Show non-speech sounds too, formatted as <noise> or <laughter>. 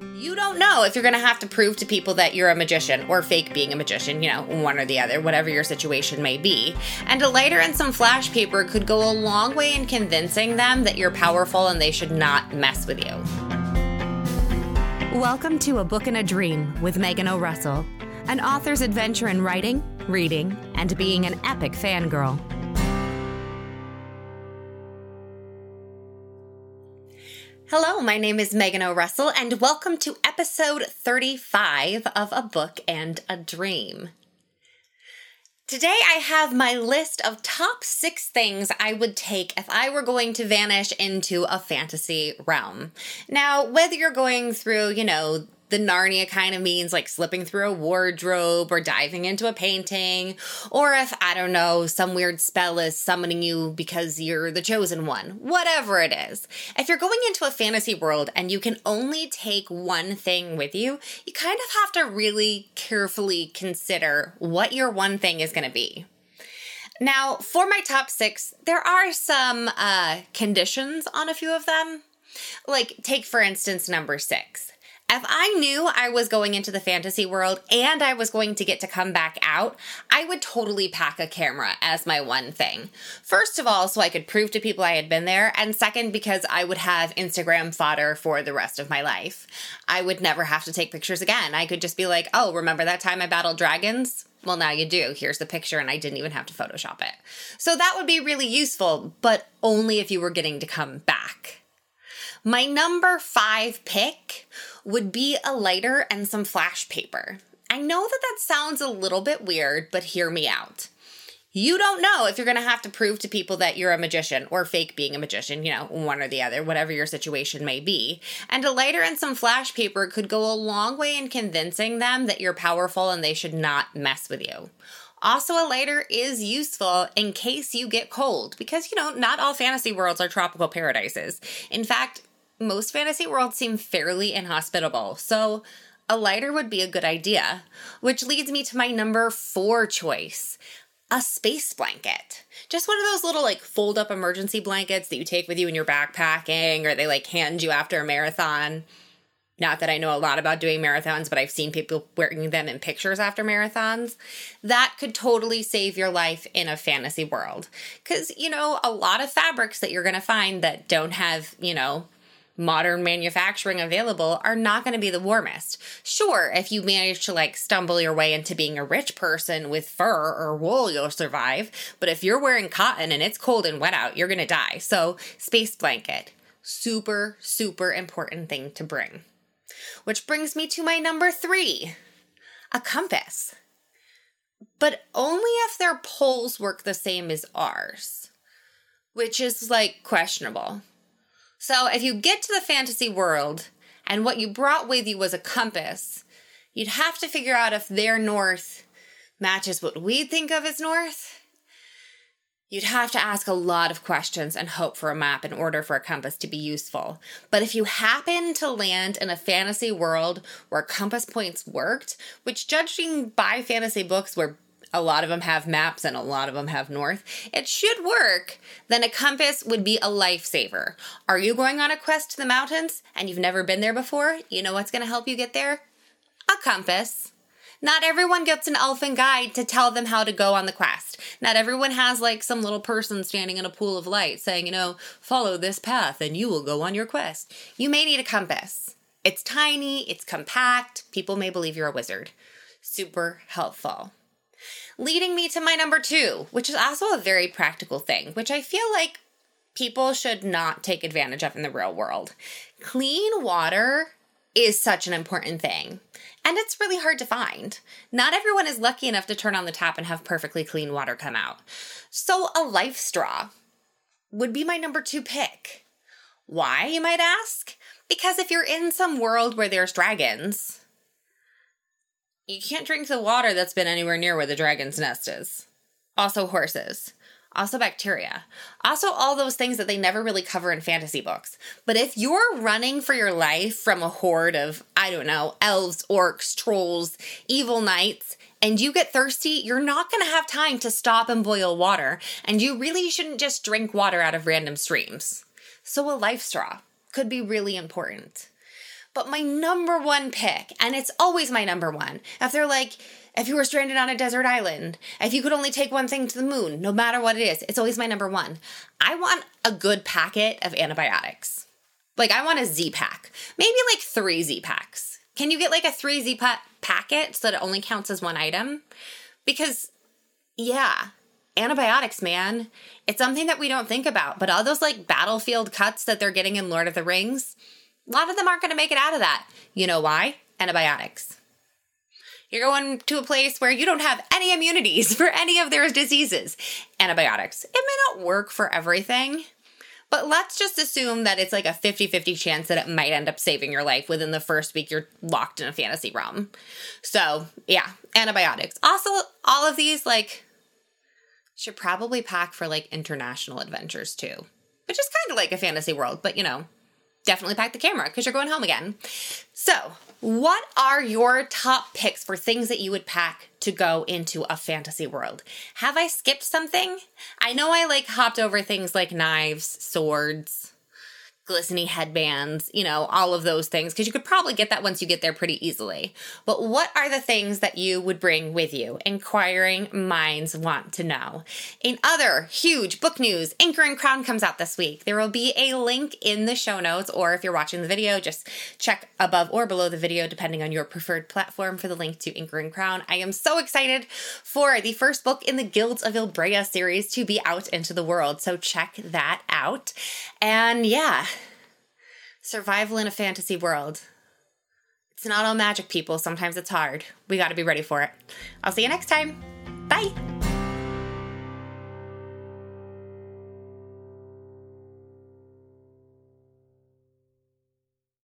You don't know if you're going to have to prove to people that you're a magician or fake being a magician, you know, one or the other, whatever your situation may be. And a lighter and some flash paper could go a long way in convincing them that you're powerful and they should not mess with you. Welcome to A Book and a Dream with Megan O'Russell, an author's adventure in writing, reading, and being an epic fangirl. Hello, my name is Megan O'Russell, and welcome to episode 35 of A Book and a Dream. Today, I have my list of top six things I would take if I were going to vanish into a fantasy realm. Now, whether you're going through, you know, the Narnia kind of means like slipping through a wardrobe or diving into a painting, or if, I don't know, some weird spell is summoning you because you're the chosen one, whatever it is. If you're going into a fantasy world and you can only take one thing with you, you kind of have to really carefully consider what your one thing is going to be. Now, for my top six, there are some uh, conditions on a few of them. Like, take for instance number six if I knew I was going into the fantasy world and I was going to get to come back out, I would totally pack a camera as my one thing. First of all, so I could prove to people I had been there, and second, because I would have Instagram fodder for the rest of my life. I would never have to take pictures again. I could just be like, oh, remember that time I battled dragons? Well, now you do. Here's the picture, and I didn't even have to Photoshop it. So that would be really useful, but only if you were getting to come back. My number five pick would be a lighter and some flash paper. I know that that sounds a little bit weird, but hear me out. You don't know if you're going to have to prove to people that you're a magician or fake being a magician, you know, one or the other, whatever your situation may be. And a lighter and some flash paper could go a long way in convincing them that you're powerful and they should not mess with you. Also, a lighter is useful in case you get cold because, you know, not all fantasy worlds are tropical paradises. In fact, most fantasy worlds seem fairly inhospitable, so a lighter would be a good idea. Which leads me to my number four choice a space blanket. Just one of those little like fold up emergency blankets that you take with you in your backpacking or they like hand you after a marathon. Not that I know a lot about doing marathons, but I've seen people wearing them in pictures after marathons. That could totally save your life in a fantasy world. Because, you know, a lot of fabrics that you're going to find that don't have, you know, modern manufacturing available are not going to be the warmest. Sure, if you manage to like stumble your way into being a rich person with fur or wool, you'll survive. But if you're wearing cotton and it's cold and wet out, you're going to die. So, space blanket, super, super important thing to bring. Which brings me to my number three a compass. But only if their poles work the same as ours, which is like questionable. So if you get to the fantasy world and what you brought with you was a compass, you'd have to figure out if their north matches what we'd think of as north. You'd have to ask a lot of questions and hope for a map in order for a compass to be useful. But if you happen to land in a fantasy world where compass points worked, which judging by fantasy books were a lot of them have maps and a lot of them have north, it should work, then a compass would be a lifesaver. Are you going on a quest to the mountains and you've never been there before? You know what's going to help you get there? A compass. Not everyone gets an elfin guide to tell them how to go on the quest. Not everyone has like some little person standing in a pool of light saying, you know, follow this path and you will go on your quest. You may need a compass. It's tiny, it's compact, people may believe you're a wizard. Super helpful leading me to my number two, which is also a very practical thing, which I feel like people should not take advantage of in the real world. Clean water is such an important thing. And it's really hard to find. Not everyone is lucky enough to turn on the tap and have perfectly clean water come out. So, a life straw would be my number two pick. Why, you might ask? Because if you're in some world where there's dragons, you can't drink the water that's been anywhere near where the dragon's nest is. Also, horses. Also, bacteria. Also, all those things that they never really cover in fantasy books. But if you're running for your life from a horde of, I don't know, elves, orcs, trolls, evil knights, and you get thirsty, you're not going to have time to stop and boil water. And you really shouldn't just drink water out of random streams. So, a life straw could be really important. But my number one pick, and it's always my number one, if they're like, if you were stranded on a desert island, if you could only take one thing to the moon, no matter what it is, it's always my number one. I want a good packet of antibiotics. Like, I want a Z pack, maybe like three Z packs. Can you get like a three Z pa- packet so that it only counts as one item? Because, yeah, antibiotics, man. It's something that we don't think about, but all those like battlefield cuts that they're getting in Lord of the Rings, a lot of them aren't going to make it out of that. You know why? Antibiotics. You're going to a place where you don't have any immunities <laughs> for any of their diseases. Antibiotics. It may not work for everything, but let's just assume that it's like a 50 50 chance that it might end up saving your life within the first week you're locked in a fantasy realm. So, yeah, antibiotics. Also, all of these, like, should probably pack for like international adventures too, which is kind of like a fantasy world, but you know, definitely pack the camera because you're going home again. So, what are your top picks for things that you would pack to go into a fantasy world? Have I skipped something? I know I like hopped over things like knives, swords, glistening headbands, you know, all of those things, because you could probably get that once you get there pretty easily. But what are the things that you would bring with you? Inquiring minds want to know. In other huge book news, Inker and Crown comes out this week. There will be a link in the show notes, or if you're watching the video, just check above or below the video, depending on your preferred platform, for the link to Inker and Crown. I am so excited for the first book in the Guilds of Ilbrea series to be out into the world. So check that out. And yeah, survival in a fantasy world. It's not all magic, people. Sometimes it's hard. We got to be ready for it. I'll see you next time. Bye.